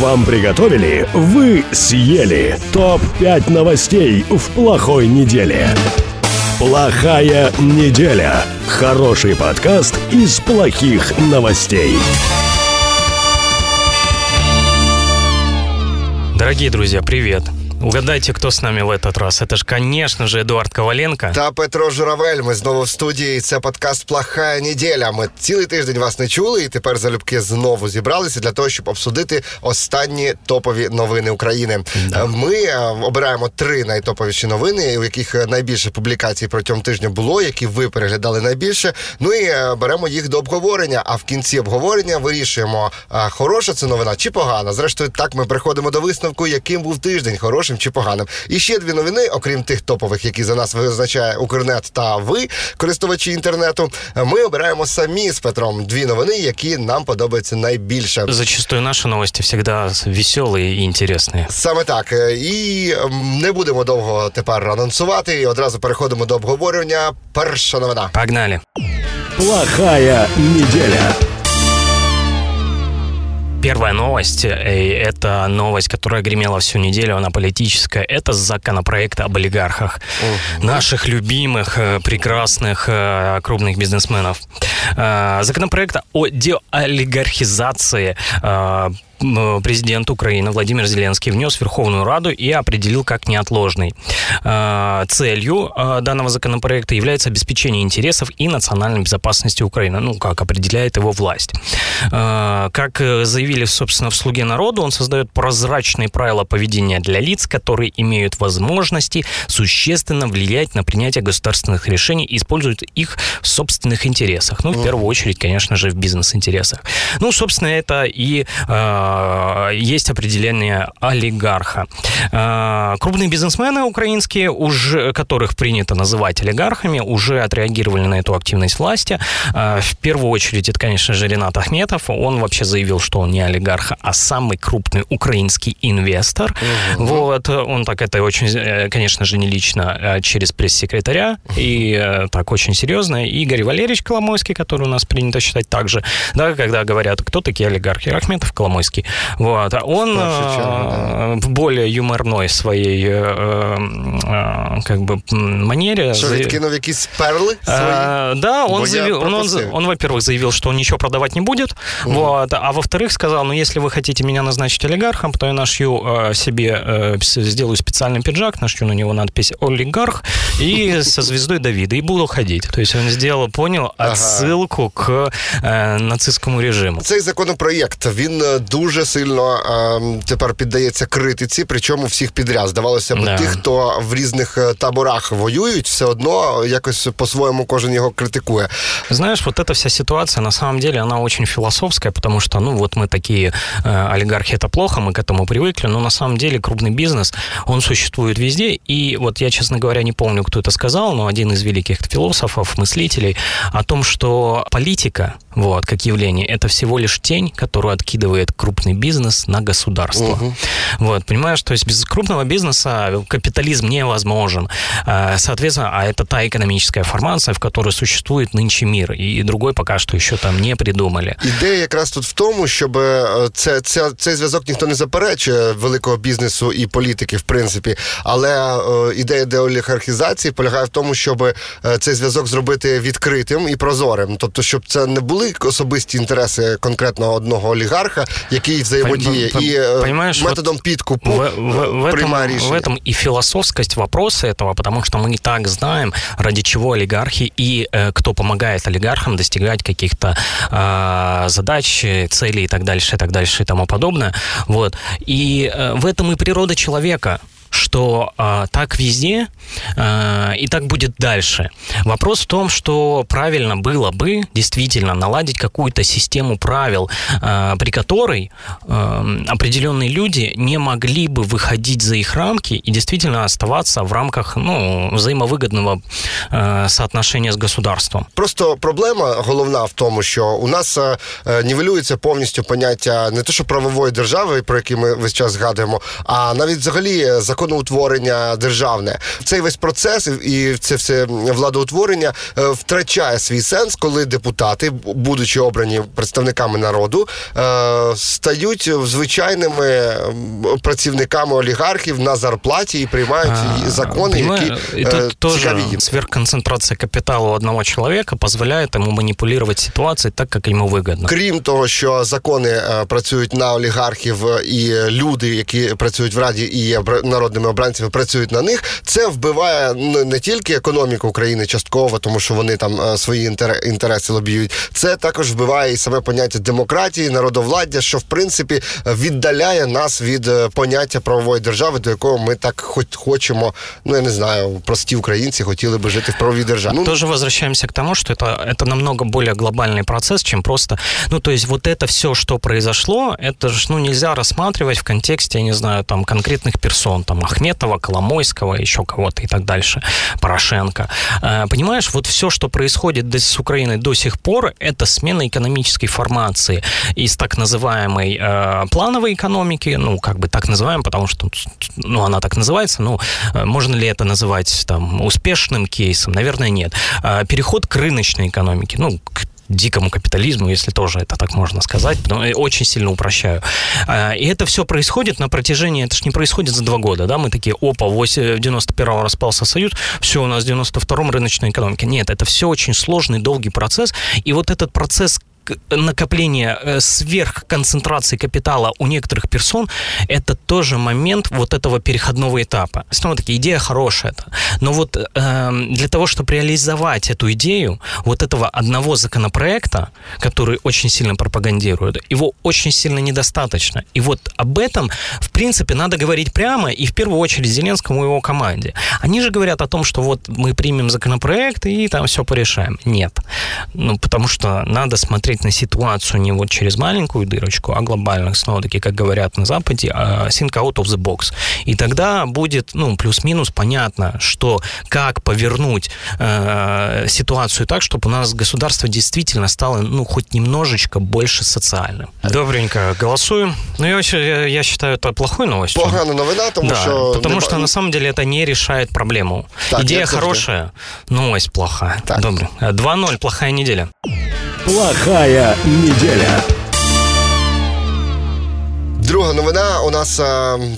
Вам приготовили, вы съели. Топ-5 новостей в плохой неделе. Плохая неделя. Хороший подкаст из плохих новостей. Дорогие друзья, привет! Угадайте, хто з нами в этот раз. Это ж, конечно же, Едуард Коваленко. Та Петро Журавель. Ми знову в студії. Це подкаст Плохая неділя. Ми цілий тиждень вас не чули, і тепер залюбки знову зібралися для того, щоб обсудити останні топові новини України. Да. Ми е, обираємо три найтоповіші новини, у яких найбільше публікацій протягом тижня було, які ви переглядали найбільше. Ну і е, беремо їх до обговорення. А в кінці обговорення вирішуємо, е, хороша це новина чи погана. Зрештою, так ми приходимо до висновку, яким був тиждень. Хороший хорошим чи поганим. І ще дві новини, окрім тих топових, які за нас визначає Укрнет та ви, користувачі інтернету. Ми обираємо самі з Петром дві новини, які нам подобаються найбільше. Зачастую наші новості завжди веселі і інтересні. Саме так. І не будемо довго тепер анонсувати. І одразу переходимо до обговорення. Перша новина. Погнали. Плохая неделя. Первая новость, э, это новость, которая гремела всю неделю, она политическая, это законопроект об олигархах. Угу. Наших любимых, э, прекрасных, э, крупных бизнесменов. Законопроект о деолигархизации президент Украины Владимир Зеленский внес в Верховную Раду и определил как неотложный. А, целью а, данного законопроекта является обеспечение интересов и национальной безопасности Украины, ну, как определяет его власть. А, как заявили, собственно, в «Слуге народу», он создает прозрачные правила поведения для лиц, которые имеют возможности существенно влиять на принятие государственных решений и используют их в собственных интересах. Ну, в первую очередь, конечно же, в бизнес-интересах. Ну, собственно, это и Э, есть определение олигарха. Э, крупные бизнесмены украинские, уже, которых принято называть олигархами, уже отреагировали на эту активность власти. Э, в первую очередь, это, конечно же, Ренат Ахметов. Он вообще заявил, что он не олигарх, а самый крупный украинский инвестор. Угу. Вот. Он так это очень, конечно же, не лично, а через пресс-секретаря. И так очень серьезно. Игорь Валерьевич Коломойский, который у нас принято считать также, да, когда говорят, кто такие олигархи. Ахметов, Коломойский. Вот. А он э, в более юморной своей э, э, как бы манере... За... кинул якісь перли свои? Да, он заявил, он, он, он, во-первых, заявил, что он ничего продавать не будет, угу. вот, а во-вторых, сказал, ну, если вы хотите меня назначить олигархом, то я нашью себе, сделаю специальный пиджак, нашью на него надпись «Олигарх» и со звездой Давида, и буду ходить. То есть он сделал, понял, отсылку ага. к нацистскому режиму. Цей законопроект, він дуже дуже сильно е, тепер піддається критиці, причому всіх підряд. Здавалося б, yeah. тих, хто в різних е, таборах воюють, все одно якось по-своєму кожен його критикує. Знаешь, вот эта вся ситуация, на самом деле, она очень философская, потому что, ну, вот мы такие э, олигархи, это плохо, мы к этому привыкли, но на самом деле крупный бизнес, он существует везде, и вот я, честно говоря, не помню, кто это сказал, но один из великих философов, мыслителей, о том, что политика, вот, как явление, это всего лишь тень, которую откидывает крупный крупный бизнес на государство. Угу. Вот, понимаешь, то есть без крупного бизнеса капитализм невозможен. А, соответственно, а это та экономическая формация, в которой существует нынче мир, и другой пока що ще там не придумали. Ідея якраз тут в тому, щоб е, це, це, цей зв'язок ніхто не заперечує великого бізнесу і політики, в принципі. Але е, ідея деолігархізації полягає в тому, щоб е, цей зв'язок зробити відкритим і прозорим. Тобто, щоб це не були особисті інтереси конкретного одного олігарха, який який взаємодіє і Понимаешь, методом вот підкупу в, в, в, этом, в этом и философскость вопроса этого, потому что мы и так знаем, ради чего олигархи и э, кто помогает олигархам достигать каких-то э, задач, целей и так дальше, и так дальше и тому подобное. Вот. И э, в этом и природа человека что э, так везде э, и так будет дальше. Вопрос в том, что правильно было бы действительно наладить какую-то систему правил, э, при которой э, определенные люди не могли бы выходить за их рамки и действительно оставаться в рамках ну, взаимовыгодного э, соотношения з государством. Просто проблема головна в тому, що у нас е, нівелюється повністю поняття не те, що правової держави, про які ми весь час згадуємо, а навіть взагалі закон законоутворення державне. Цей весь процес і це все владоутворення е, втрачає свій сенс, коли депутати, будучи обрані представниками народу, е, стають звичайними працівниками олігархів на зарплаті і приймають а, закони, які і тут тоже сверхконцентрация капитала у одного человека позволяет ему манипулировать ситуацией так, как ему выгодно. Крім того, що закони працюють на олігархів і люди, які працюють в раді і є народними обранцями, працюють на них. Це вбиває не тільки економіку України частково, тому що вони там свої інтереси лобіюють. Це також вбиває і саме поняття демократії, народовладдя, що в принципі віддаляє нас від поняття правової держави, до якого ми так хоч хочемо. Ну я не знаю, прості українці хотіли би жити в правовій державі. Ну, Тоже возвращаемся к тому, что это, это намного более глобальный процесс, чем просто... Ну, то есть вот это все, что произошло, это же, ну, нельзя рассматривать в контексте, я не знаю, там, конкретных персон, там, Ахметова, Коломойского, еще кого-то и так дальше, Порошенко. Э, понимаешь, вот все, что происходит с Украиной до сих пор, это смена экономической формации из так называемой э, плановой экономики, ну, как бы так называем, потому что, ну, она так называется, ну, э, можно ли это называть, там, успешным кейсом? Наверное, нет. Э, переход к рыночной экономике, ну, к дикому капитализму, если тоже это так можно сказать, потому, очень сильно упрощаю. А, и это все происходит на протяжении, это же не происходит за два года, да, мы такие, опа, в 91-го распался Союз, все, у нас в 92-м рыночная экономика. Нет, это все очень сложный, долгий процесс, и вот этот процесс накопление э, сверхконцентрации капитала у некоторых персон, это тоже момент вот этого переходного этапа. Снова-таки, идея хорошая, но вот э, для того, чтобы реализовать эту идею, вот этого одного законопроекта, который очень сильно пропагандирует, его очень сильно недостаточно. И вот об этом, в принципе, надо говорить прямо, и в первую очередь Зеленскому и его команде. Они же говорят о том, что вот мы примем законопроект и там все порешаем. Нет. Ну, потому что надо смотреть смотреть на ситуацию не вот через маленькую дырочку, а глобально, снова-таки, как говорят на Западе, а think out of the box. И тогда будет, ну, плюс-минус понятно, что как повернуть э, ситуацию так, чтобы у нас государство действительно стало, ну, хоть немножечко больше социальным. Добренько, голосуем. Ну, я, я считаю, это плохой новостью. Погана новина, тому да, что... Потому что, на самом деле, это не решает проблему. Так, Идея хорошая, новость плохая. Так. Добре. 2-0, плохая неделя. Плохая неделя. Друга новина у нас,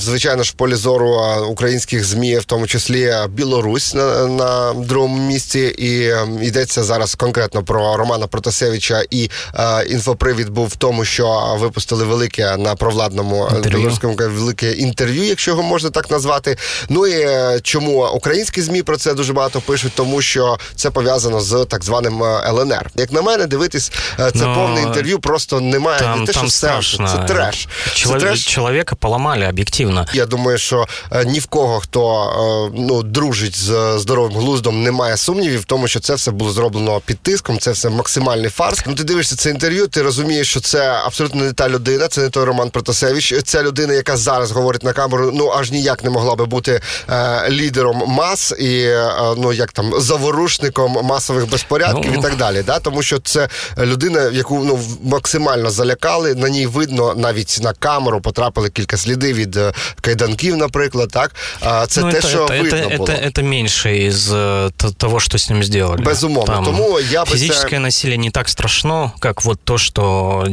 звичайно ж, в полі зору українських змі, в тому числі Білорусь на на другому місці. І йдеться зараз конкретно про Романа Протасевича. І е, інфопривід був в тому, що випустили велике на провладному білоруському велике інтерв'ю, якщо його можна так назвати. Ну і е, чому українські змі про це дуже багато пишуть, тому що це пов'язано з так званим ЛНР. Як на мене, дивитись це Но... Ну, повне інтерв'ю, просто немає там, не те, там що страшно. це треш. Чоловік треш. Человека поламали об'єктивно. Я думаю, що е, ні в кого, хто е, ну дружить з здоровим глуздом, немає сумнівів в тому, що це все було зроблено під тиском. Це все максимальний фарс. Ну ти дивишся це інтерв'ю, ти розумієш, що це абсолютно не та людина, це не той Роман Протасевич. Ця людина, яка зараз говорить на камеру, ну аж ніяк не могла би бути е, лідером мас і е, ну як там заворушником масових безпорядків ну. і так далі. Да? Тому що це людина, яку ну максимально залякали. На ній видно навіть на камеру камеру потрапили кілька слідів від е, кайданків, наприклад. Так це ну, те, це, що це, видно це, було. Це, менше із е, того, що з ним зробили. Безумовно. Там Тому я фізичне це... насилие не так страшно, як вот то, що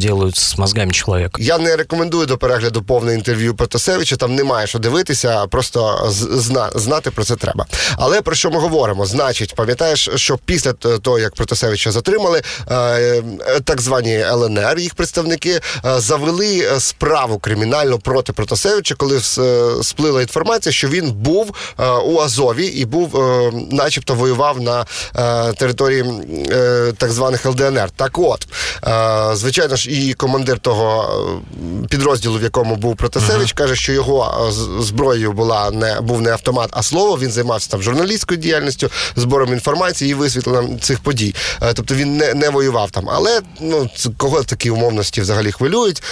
роблять з мозгами чоловіка. Я не рекомендую до перегляду повне інтерв'ю Протасевича. Там немає що дивитися, просто зна, знати про це треба. Але про що ми говоримо? Значить, пам'ятаєш, що після того, як Протасевича затримали, е, так звані ЛНР, їх представники завели справу кримінально проти Протасевича, коли е, сплила інформація, що він був е, у Азові і був, е, начебто, воював на території так званих ЛДНР. Так от, звичайно ж, і командир того підрозділу, в якому був Протасевич, uh-huh. каже, що його зброєю була не був не автомат, а слово. Він займався там журналістською діяльністю, збором інформації і висвітленням цих подій. Тобто він не не воював там. Але ну кого такі умовності взагалі хвилюють?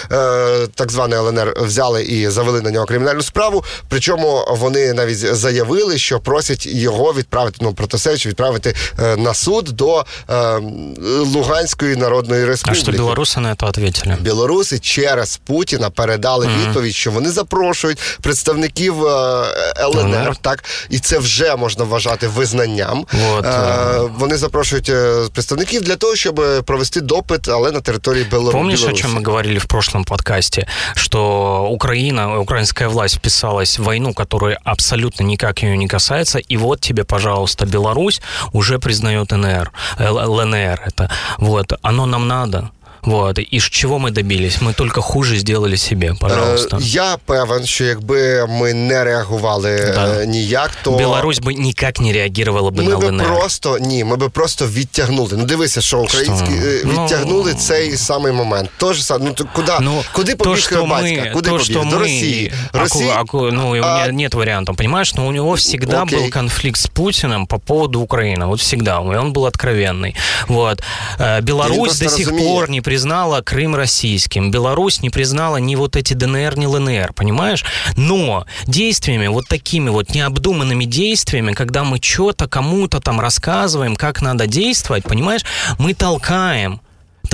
Так зване ЛНР взяли і завели на нього кримінальну справу. Причому вони навіть заявили, що просять його відправити, ну Протасевича відправити е, на суд до е, Луганської Народної Республіки. А що білоруси на це відповіли? Білоруси через Путіна передали mm-hmm. відповідь, що вони запрошують представників е, ЛНР, ЛНР, так і це вже можна вважати визнанням. Вот. Е, вони запрошують представників для того, щоб провести допит, але на території Білорусі. Помнишь, о чем мы говорили в прошлом подкасте, что Украина, украинская власть вписалась в войну, которая абсолютно никак ее не касается, и вот тебе, пожалуйста, Беларусь уже признает НР, ЛНР это. Вот, оно нам надо. Вот. І чого ми добились? Ми тільки хуже зробили собі, пожалуйста. Е, я певен, що якби ми не реагували да. Е, ніяк, то Білорусь би ніяк не реагувала би ми на би ЛНР. просто ні, ми би просто відтягнули. Ну дивися, що українські що? Е, ну, відтягнули ну, цей самий момент. Тож ну куди, ну, куди побіг то, батька? Мы, куди то, побіг? До мы, Росії. Росії? А, а, ну, у меня а... нет вариантов, понимаешь? Но у него всегда Окей. был конфликт с Путиным по поводу Украины. Вот всегда. И он был откровенный. Вот. Беларусь до сих разумеет. пор не признала Крым российским. Беларусь не признала ни вот эти ДНР, ни ЛНР, понимаешь? Но действиями, вот такими вот необдуманными действиями, когда мы что-то кому-то там рассказываем, как надо действовать, понимаешь, мы толкаем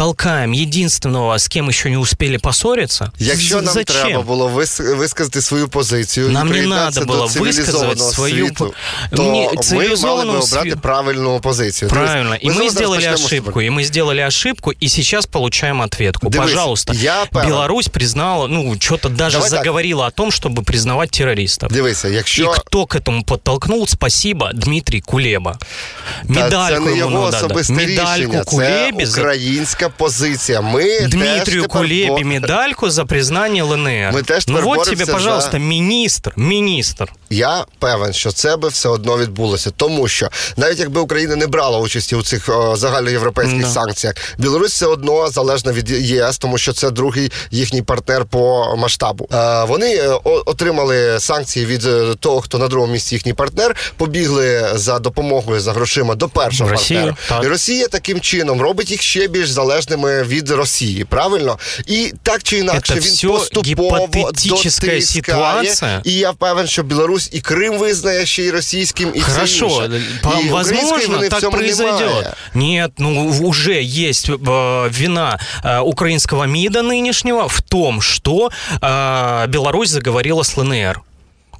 толкаем єдинственного, з ким ще не успіли поссориться. Якщо нам Зачем? треба було висказати свою позицію, нам не треба було висказати свою світу, то ми мали би обрати правильну позицію. Правильно. И мы сделали ошибку, и мы сделали ошибку, и сейчас получаем ответку. Дивись, Пожалуйста. Я Беларусь признала, ну, что-то даже Давай заговорила так. о том, чтобы признавать террористов. Дивися, якщо... И кто к этому подтолкнул, спасибо, Дмитрий Кулеба. Медальку це не його особисте Медальку рішення, Кулебі це українська чітка позиція. Ми Дмитрію теж Кулебі бо... медальку за признання ЛНР. Ми теж ну от тебе, пожалуйста, за... міністр, міністр. Я певен, що це би все одно відбулося, тому що навіть якби Україна не брала участі у цих о, загальноєвропейських да. санкціях, Білорусь все одно залежна від ЄС, тому що це другий їхній партнер по масштабу. Е, вони е, отримали санкції від е, того, хто на другому місці їхній партнер, побігли за допомогою за грошима до першого Росію, партнера. Так. І Росія таким чином робить їх ще більш залежними залежними від Росії, правильно? І так чи інакше Это він поступово дотискає. ситуація. І я впевнен, що Білорусь і Крим визнає ще й російським, і Хорошо, все інше. возможно, так произойдет. Нет, ну уже есть э, вина э, украинского МИДа нынешнего в том, что э, Беларусь заговорила с ЛНР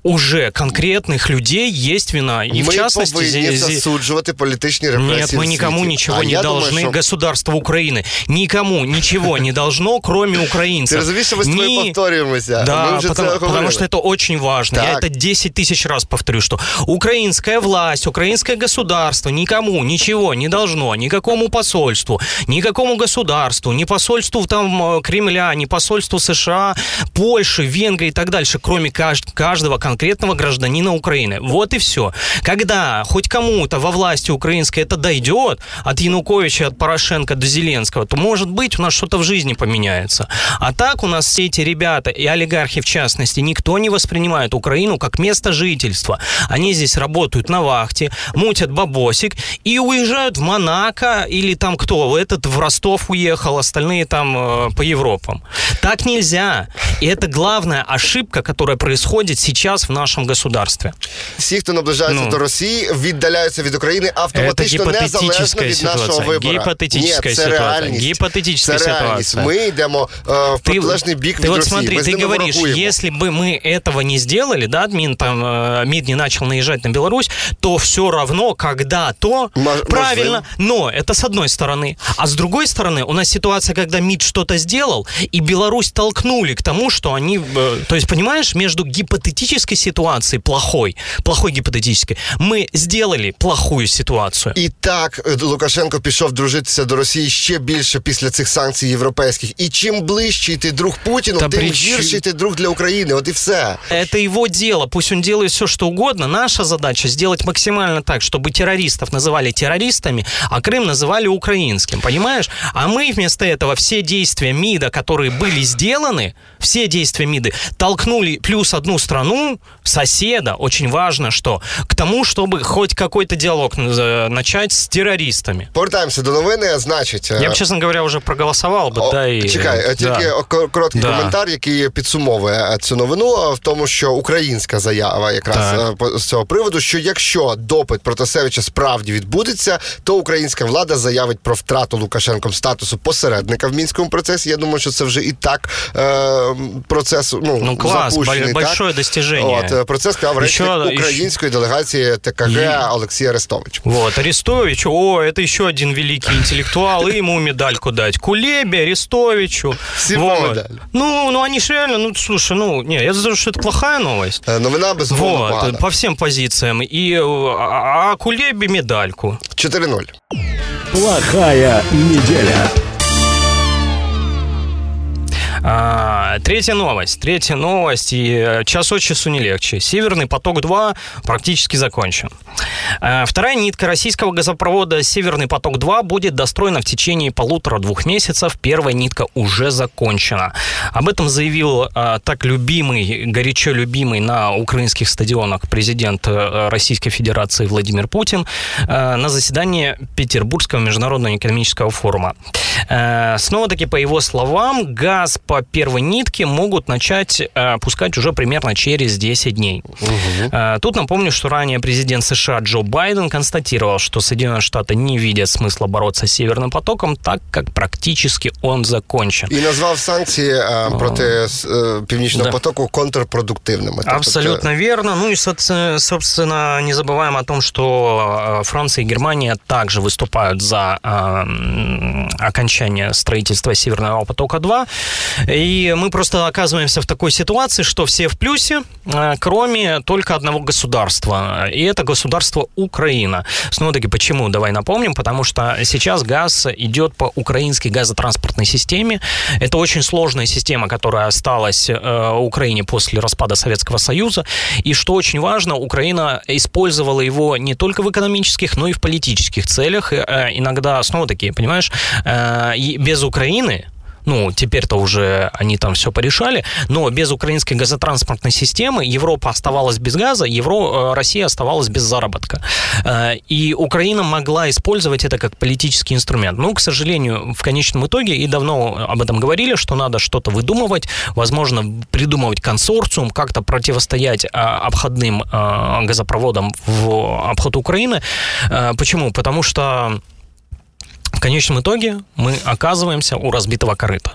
уже конкретных людей есть вина. И мы в частности... повинні засуджувати політичні репресії Нет, мы никому ничего а не должны. Думаю, что... Государство Украины никому ничего не должно, кроме украинцев. Ты разумеешь, мы с тобой Ни... повторюємося. Да, потому, потому что это очень важно. Так. Я это 10 тысяч раз повторю, что украинская власть, украинское государство никому ничего не должно, никакому посольству, никакому государству, ни посольству там э, Кремля, ни посольству США, Польши, Венгрии и так дальше, кроме каждого конкретного конкретного гражданина Украины. Вот и все. Когда хоть кому-то во власти украинской это дойдет, от Януковича, от Порошенко до Зеленского, то, может быть, у нас что-то в жизни поменяется. А так у нас все эти ребята, и олигархи в частности, никто не воспринимает Украину как место жительства. Они здесь работают на вахте, мутят бабосик и уезжают в Монако или там кто? Этот в Ростов уехал, остальные там э, по Европам. Так нельзя. И это главная ошибка, которая происходит сейчас в нашому государстві. Всі, хто наближається ну, до Росії, віддаляються від України автоматично незалежно від нашого вибору. Гіпотетична Ні, це реальність. Гипотетическая це реальність. ситуация. Ми йдемо э, в протилежний бік ты від вот Росії. смотри, Ми ты говоришь, если бы мы этого не сделали, да, МИД, там, э, МИД не начал наезжать на Беларусь, то все равно когда-то, Мож, правильно, но это с одной стороны. А с другой стороны, у нас ситуация, когда МИД что-то сделал, и Беларусь толкнули к тому, что они, э, то есть, понимаешь, между гипотетической ситуацией плохой, плохой гипотетической, мы сделали плохую ситуацію. І так е, Лукашенко пішов дружитися до Росії ще більше після цих санкцій європейських. І чим ближчий ти друг Путіну, Та тим прич... гірший ти друг для України. От і все. Это его дело. Пусть он делает все, что угодно. Наша задача сделать максимально так, чтобы террористов называли террористами, а Крым называли украинским. Понимаешь? А мы вместо этого все действия МИДа, которые были сделаны, все все действия МИДы толкнули плюс одну страну, соседа, очень важно, что к тому, чтобы хоть какой-то диалог э, начать с террористами. Повертаємося до новини. Значить, я б, чесно говоря, вже проголосував би. О, да, і... Чекай, тільки да. короткий да. коментар, який підсумовує цю новину в тому, що українська заява якраз так. з цього приводу, що якщо допит Протасевича справді відбудеться, то українська влада заявить про втрату Лукашенком статусу посередника в мінському процесі. Я думаю, що це вже і так е, процес ну, ну клас, запущений. большое так. достижение. От, е, про це сказав речник української делегації ТКГ и... Олексій Арестович. Вот, Арестович, о, это еще один великий интеллектуал, и ему медальку дать. Кулебе, Арестовичу. Всего вот. медаль. Ну, ну, они же реально, ну, слушай, ну, не, я скажу, что это плохая новость. Э, новина безумовно Вот, по всем позициям. И, э, а, а Кулебе медальку. 4-0. Плохая неделя. А, третья новость. Третья новость. И э, час от часу не легче. Северный поток-2 практически закончен. А, вторая нитка российского газопровода «Северный поток-2» будет достроена в течение полутора-двух месяцев. Первая нитка уже закончена. Об этом заявил так любимый, горячо любимый на украинских стадионах президент э, Российской Федерации Владимир Путин на заседании Петербургского международного экономического форума. Снова-таки, по его словам, газ по первой нитке могут начать э, пускать уже примерно через 10 дней. Угу. Э, тут напомню, что ранее президент США Джо Байден констатировал, что Соединенные Штаты не видят смысла бороться с Северным потоком, так как практически он закончен. И назвал санкции э, против э, Північного да. потоку контрпродуктивными. Абсолютно это... верно. Ну и, собственно, не забываем о том, что Франция и Германия также выступают за э, окончание строительства Северного потока-2. И мы просто оказываемся в такой ситуации, что все в плюсе, а, кроме только одного государства. И это государство Украина. Снова-таки почему? Давай напомним. Потому что сейчас газ идет по украинской газотранспортной системе. Это очень сложная система, которая осталась э, Украине после распада Советского Союза. И что очень важно, Украина использовала его не только в экономических, но и в политических целях. Э, иногда, снова-таки, понимаешь, э, без Украины ну, теперь-то уже они там все порешали, но без украинской газотранспортной системы Европа оставалась без газа, Евро, э, Россия оставалась без заработка. Э, и Украина могла использовать это как политический инструмент. Ну, к сожалению, в конечном итоге, и давно об этом говорили, что надо что-то выдумывать, возможно, придумывать консорциум, как-то противостоять а, обходным газопроводам в обход Украины. Э, почему? Потому что в конечном итоге ми оказуємося у розбитого корита.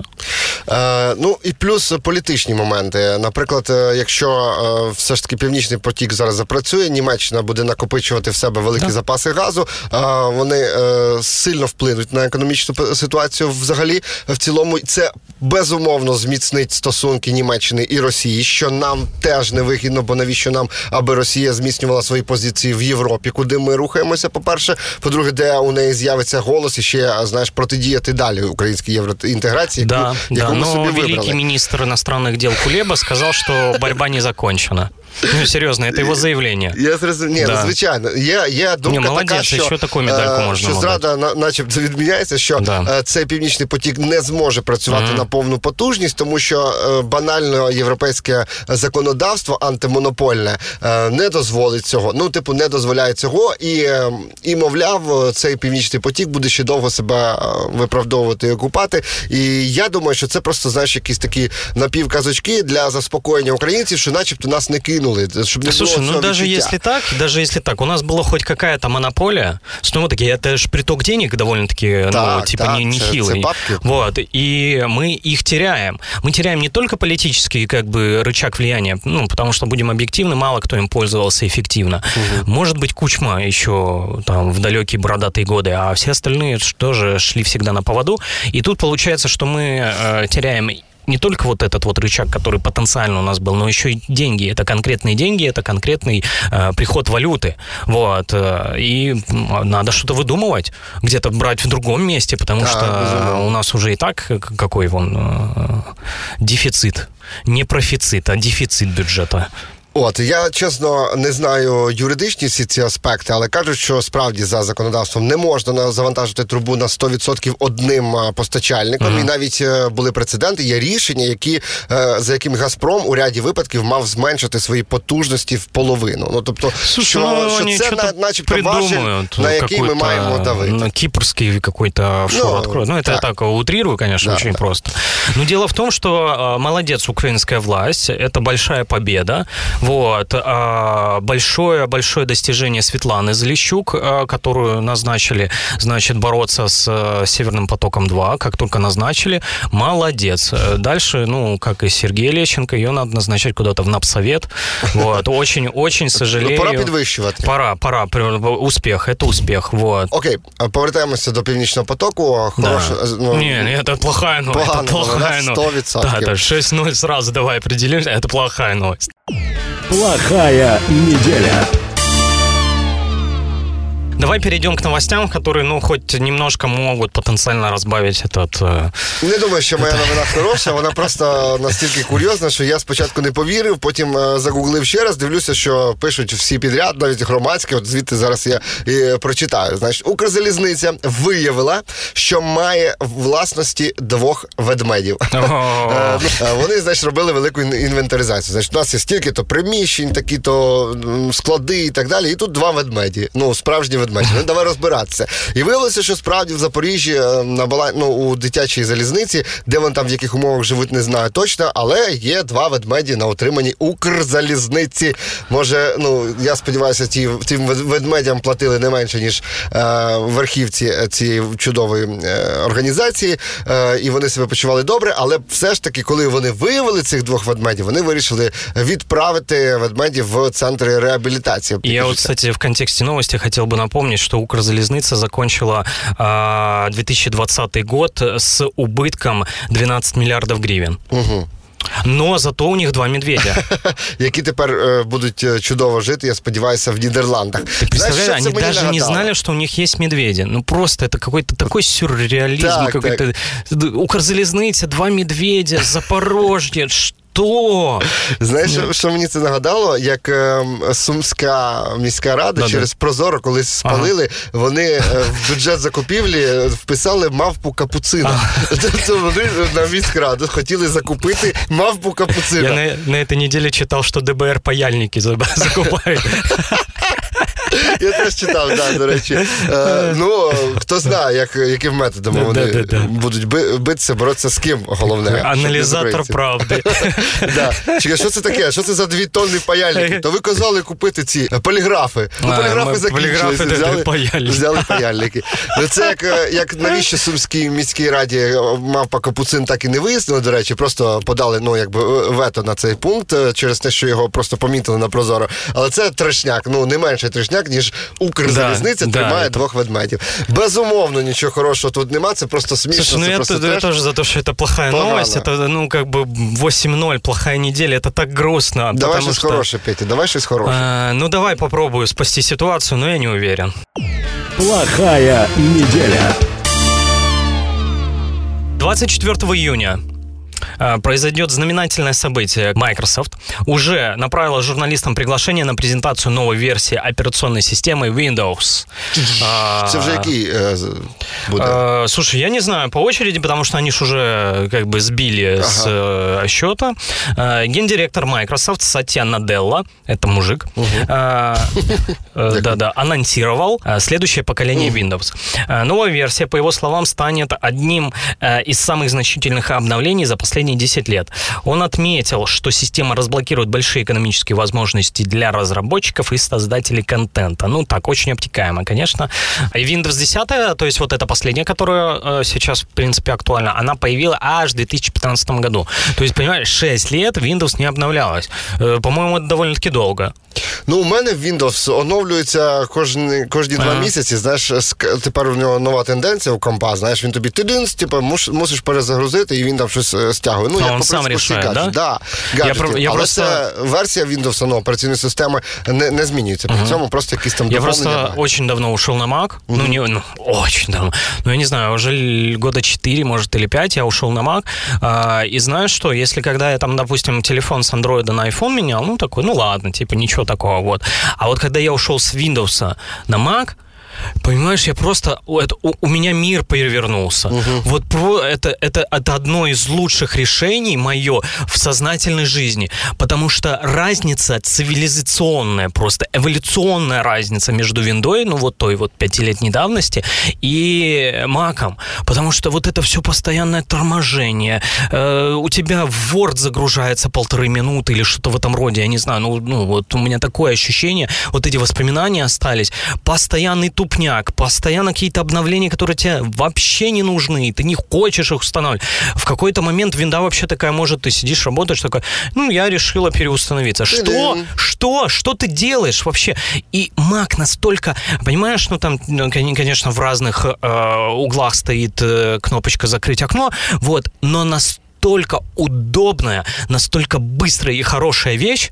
Е, ну і плюс політичні моменти. Наприклад, е, якщо е, все ж таки північний потік зараз запрацює, Німеччина буде накопичувати в себе великі да. запаси газу. Е, вони е, сильно вплинуть на економічну ситуацію взагалі. В цілому це безумовно зміцнить стосунки Німеччини і Росії, що нам теж не вигідно, бо навіщо нам, аби Росія зміцнювала свої позиції в Європі, куди ми рухаємося. По перше, по-друге, де у неї з'явиться голос і ще знаєш протидіяти далі українській євроінтеграції, да, яку, да, яку ми собі вибрали. великий министр иностранных дел Кулеба сказал, что борьба не закончена. Ну, серйозно, це його заявлення. Я зрозумів. Ні, да. звичайно. Є, є думка Ні, молодець, така, що, що таку медальку можна що зрада на, начебто відміняється, що да. Е, цей північний потік не зможе працювати mm-hmm. на повну потужність, тому що е, банально європейське законодавство антимонопольне е, не дозволить цього. Ну, типу, не дозволяє цього, і, і мовляв, цей північний потік буде ще довго себе виправдовувати і окупати. І я думаю, що це просто знаєш якісь такі напівказочки для заспокоєння українців, що, начебто, нас не кинули кинули, чтобы не Слушай, было ну даже відчуття. если так, даже если так, у нас была хоть какая-то монополия, снова таки, это же приток денег довольно-таки, ну, так, ну, типа, так, не, не хилый. Вот, и мы их теряем. Мы теряем не только политический, как бы, рычаг влияния, ну, потому что, будем объективны, мало кто им пользовался эффективно. Угу. Может быть, Кучма еще там в далекие бородатые годы, а все остальные тоже шли всегда на поводу. И тут получается, что мы э, теряем не только вот этот вот рычаг, который потенциально у нас был, но еще и деньги. Это конкретные деньги, это конкретный э, приход валюты. Вот. Э, и надо что-то выдумывать, где-то брать в другом месте, потому да, что безумно. у нас уже и так какой вон э, дефицит. Не профицит, а дефицит бюджета. От я чесно не знаю юридичні всі ці аспекти, але кажуть, що справді за законодавством не можна завантажити трубу на 100% одним постачальником. Mm-hmm. І навіть були прецеденти, є рішення, які за яким Газпром у ряді випадків мав зменшити свої потужності в половину. Ну тобто, Слушай, що, ну, що це на, начебто важель, на який ми маємо давити. Кипрский какой-то офшор ну, откроют. Ну, это так. я так утрирую, конечно, да, очень да. просто. Но дело в том, что молодец украинская власть, это большая победа. Вот. Большое-большое достижение Светланы Залищук, которую назначили, значит, бороться с Северным потоком-2, как только назначили. Молодец. Дальше, ну, как и Сергей Лещенко, ее надо назначать куда-то в НАПСовет. Вот. Очень-очень ну, сожалею. Пора підвищувати. Пора, пора. Успех, это успех. Вот. Окей, повертаємося до Північного потоку. Хорош... Да. Ну, не, это плохая новость. Погано, это плохая новость. 100%. Да, да, 6-0 сразу давай определимся. Это плохая новость. Плохая неделя. Давай перейдем к новостям, которые, ну, хоть немножко могут потенциально разбавить этот... Э, не думаю, що моя новина хороша, вона просто настільки курйозна, що я спочатку не повірив, потім е, загуглив ще раз, дивлюся, що пишуть всі підряд, навіть громадські, от звідти зараз я і прочитаю. Значить, Укрзалізниця виявила, що має власності двох ведмедів. Е, ну, е, вони, значить, робили велику інвентаризацію. Значить, у нас є стільки-то приміщень, такі-то склади і так далі. І тут два ведмеді. Ну, справжні ведмеді ведмедь. Ну давай розбиратися. І виявилося, що справді в Запоріжжі е, на бала... ну, у дитячій залізниці, де вони там в яких умовах живуть, не знаю точно, але є два ведмеді на отриманні Укрзалізниці. Може, ну я сподіваюся, ті тим ведмедям платили не менше ніж е, верхівці цієї чудової е, організації, е, і вони себе почували добре. Але все ж таки, коли вони виявили цих двох ведмедів, вони вирішили відправити ведмедів в центри реабілітації. Я, от, кстати, в контексті новості хотів би напомнить, напомнить, что Укрзалезница закончила э, 2020 год с убытком 12 миллиардов гривен. Угу. Но зато у них два медведя. Які тепер е, будуть е, чудово жити, я сподіваюся, в Нідерландах. Ты представляешь, они даже не знали, что у них есть медведи. Ну просто это какой-то такой сюрреализм. Так, какой-то... Так. Укрзалізниця, два медведя, Запорожье, Хто? Знаєш, що, що мені це нагадало? Як е, Сумська міська рада да, через Прозоро колись спалили, ага. вони е, в бюджет закупівлі вписали мавпу капуцина. Тобто вони на міськраду хотіли закупити мавпу капуцина. Я на, на этой неделе читал, что ДБР паяльники закупают. Я теж читав, да, до речі. Е, ну, хто знає, як, яким методом вони да, да, будуть битися, боротися з ким, головне. Аналізатор правди. да. Чекай, що це таке? Що це за дві тонни паяльники? То ви казали купити ці поліграфи. Ну, поліграфи закінчилися. Взяли, взяли паяльники. Ну, це як, е, як навіщо Сумській міській раді е, мавпа Капуцин так і не вияснили, до речі, просто подали ну, якби вето на цей пункт через те, що його просто помітили на Прозоро. Але це трешняк, ну не менше трешняк, ніж Укрзалізниця да, тримає да, двох ведмедів. Безумовно, нічого хорошого тут нема, це просто смішно. Слушай, ну це я, просто я тоже за то, что это плохая Погано. новость. Это, ну, как бы 8-0, плохая неделя. Это так грустно. Давай щось что... хороше, Петя, давай щось хороше. А, ну, давай попробую спасти ситуацию, но я не уверен. Плохая неделя. 24 июня Э, произойдет знаменательное событие. Microsoft уже направила журналистам приглашение на презентацию новой версии операционной системы Windows. Уже какие э, Слушай, я не знаю по очереди, потому что они же уже как бы сбили ага. с э, счета. Гендиректор Microsoft Сатья Наделла, это мужик, да-да, анонсировал следующее поколение Windows. Новая версия, по его словам, станет одним из самых значительных обновлений за последние последние 10 лет. Он отметил, что система разблокирует большие экономические возможности для разработчиков и создателей контента. Ну, так, очень обтекаемо, конечно. И Windows 10, то есть вот эта последняя, которая э, сейчас, в принципе, актуальна, она появилась аж в 2015 году. То есть, понимаешь, 6 лет Windows не обновлялась. Э, по-моему, это довольно-таки долго. Ну, у мене Windows оновлюється кожні, кожні два місяці. Знаєш, тепер у нього нова тенденція у компа. Знаєш, він тобі тидинс, типу, мусиш перезагрузити, і він там щось стягує Ну, А як он по сам принципу всіх рішає, гаджетів. да? Да, Я про- гаджетів. я Але просто- це версія Windows ну, операційної системи не, не змінюється. При цьому просто якісь там Я доповнення. просто да. очень давно ушел на Mac. Ну, не, ну, очень давно. Ну, я не знаю, уже л- года 4, может, или 5 я ушел на Mac. А, и знаешь что, если когда я там, допустим, телефон с Android на iPhone менял, ну, такой, ну, ладно, типа, ничего такого, вот. А вот когда я ушел с Windows на Mac, Понимаешь, я просто... у- Это, у, у меня мир перевернулся. Вот про, это, это, это одно из лучших решений мое в сознательной жизни. Потому что разница цивилизационная, просто эволюционная разница между виндой, ну вот той вот пятилетней давности, и маком. Потому что вот это все постоянное торможение. Э, у тебя Word загружается полторы минуты или что-то в этом роде, я не знаю. Ну, ну вот у меня такое ощущение, вот эти воспоминания остались. Постоянный тупняк, постоянно какие-то обновления, которые тебе вообще не нужны, ты не хочешь их устанавливать. В какой-то момент винда вообще такая может, ты сидишь, работаешь, такая, ну, я решила переустановиться. Что? Что? Что ты делаешь вообще? И Mac настолько, понимаешь, ну, там, ну, кон- конечно, в разных э, углах стоит э, кнопочка «Закрыть окно», вот, но настолько удобная, настолько быстрая и хорошая вещь,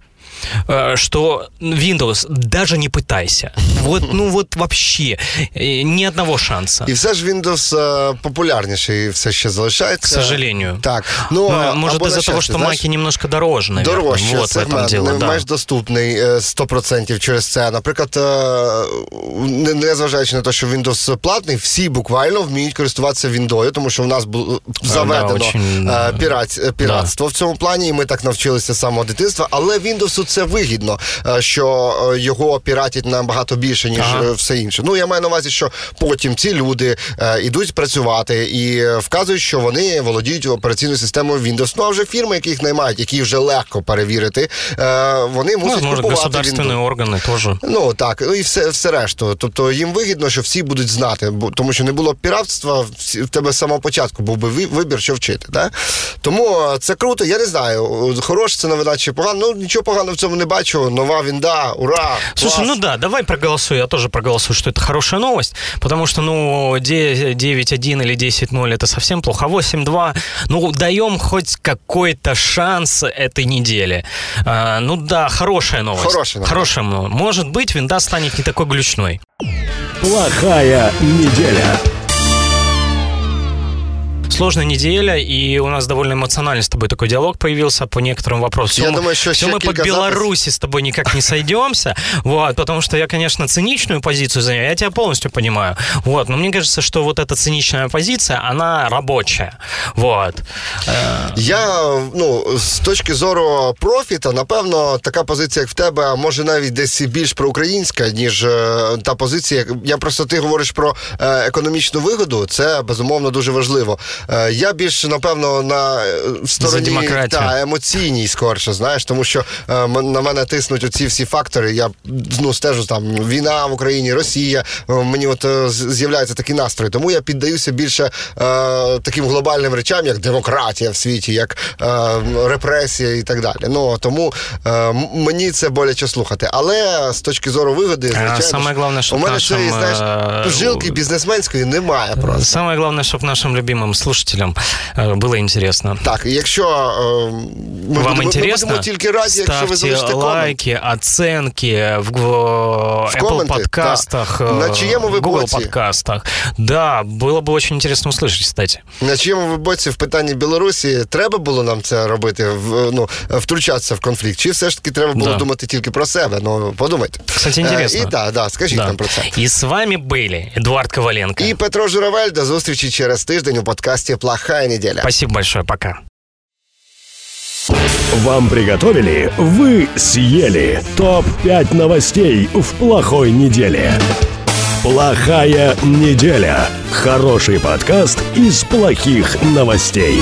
что Windows даже не пытайся. Вот, ну вот вообще э, ни одного шанса. І все ж Windows е, популярніший все ще залишається. К сожалению. Так. Ну, Ну, а- может, або из-за на того, щастя, что знаєш, маки немножко дороже, наверное. Дорожче вот в этом сегмент, дело, не да. менш доступний е, 100% через це. Наприклад, е, не- незважаючи на те, що Windows платний, всі буквально вміють користуватися Windows, тому що в нас було заведено очень, е, пірат, е, піратство в цьому плані, і ми так навчилися з самого дитинства. Але Windows це вигідно, е, що е, його піратять набагато більше, ніж Ага. е, все інше. Ну я маю на увазі, що потім ці люди ідуть працювати і вказують, що вони володіють операційною системою Windows. Ну а вже фірми, які їх наймають, які вже легко перевірити, вони Ну, мусять может, купувати Windows. органы тоже. Ну так, ну і все, все решту. Тобто їм вигідно, що всі будуть знати, тому що не було б піратства, в тебе з самого початку був би вибір, що вчити. Да? Тому це круто. Я не знаю, хороша це новина чи погано. Ну нічого поганого цьому не бачу. Нова вінда, ура! Слушай, клас. ну да, давай проголосуй. Я тоже проголосую, что это хорошая новость, потому что, ну, де- 9-1 или 10-0 это совсем плохо. А 8-2, ну, даем хоть какой-то шанс этой неделе. А, ну да, хорошая новость. Хорошая новость. Хорошая новость. Может быть, винда станет не такой глючной. Плохая неделя. Сложная неделя, и у нас довольно эмоциональный с тобой такой диалог появился по некоторым вопросам. Я Всё мы- думаю, что всё еще мы по кілька Беларуси с тобой никак не сойдемся, вот, потому что я, конечно, циничную позицию занял, я тебя полностью понимаю, вот, но мне кажется, что вот эта циничная позиция, она рабочая, вот. Я ну з точки зору профіта, напевно, така позиція, як в тебе, а може навіть десь і більш проукраїнська, ніж е, та позиція. як- Я просто ти говориш про е, економічну вигоду. Це безумовно дуже важливо. Е, я більш напевно на е, стороні та, емоційній, скорше, знаєш, тому що е, на мене тиснуть оці всі фактори. Я ну стежу там війна в Україні, Росія. Мені от з- з'являється такий настрой. Тому я піддаюся більше е, таким глобальним речам, як демократія в світі, як е, репресія і так далі. Ну тому е, мені це боляче слухати. Але з точки зору вигоди, звичайно, саме головне, щоб у мене нашим, цієї, знаєш, жилки бізнесменської немає просто. Самое главное, чтобы нашим любимым слушателям э, было интересно. Так, і якщо е, ми, Вам будемо, интересно? ми будемо тільки раді, якщо ви Ставьте залишите комент. лайки, оценки в, в Apple коменти, подкастах, да. э, На чиєму ви Google боці? подкастах. Да, было бы очень интересно услышать, кстати. На чиєму ви боці в питанні Білорусі треба було нам це робити, в, ну, втручатися в конфлікт? Чи все ж таки треба було Да. думати тільки про себе? Ну, подумайте. Кстати, интересно. Е, і так, да, скажіть Да. нам про це. И с вами были Эдуард Коваленко. І Петро Журавель, до зустрічі через тиждень у подкасті Плохая неділя. Спасибо большое, пока. Вам приготовили, вы съели. ТОП-5 новостей в плохой неделе. Плохая неделя. Хороший подкаст из плохих новостей.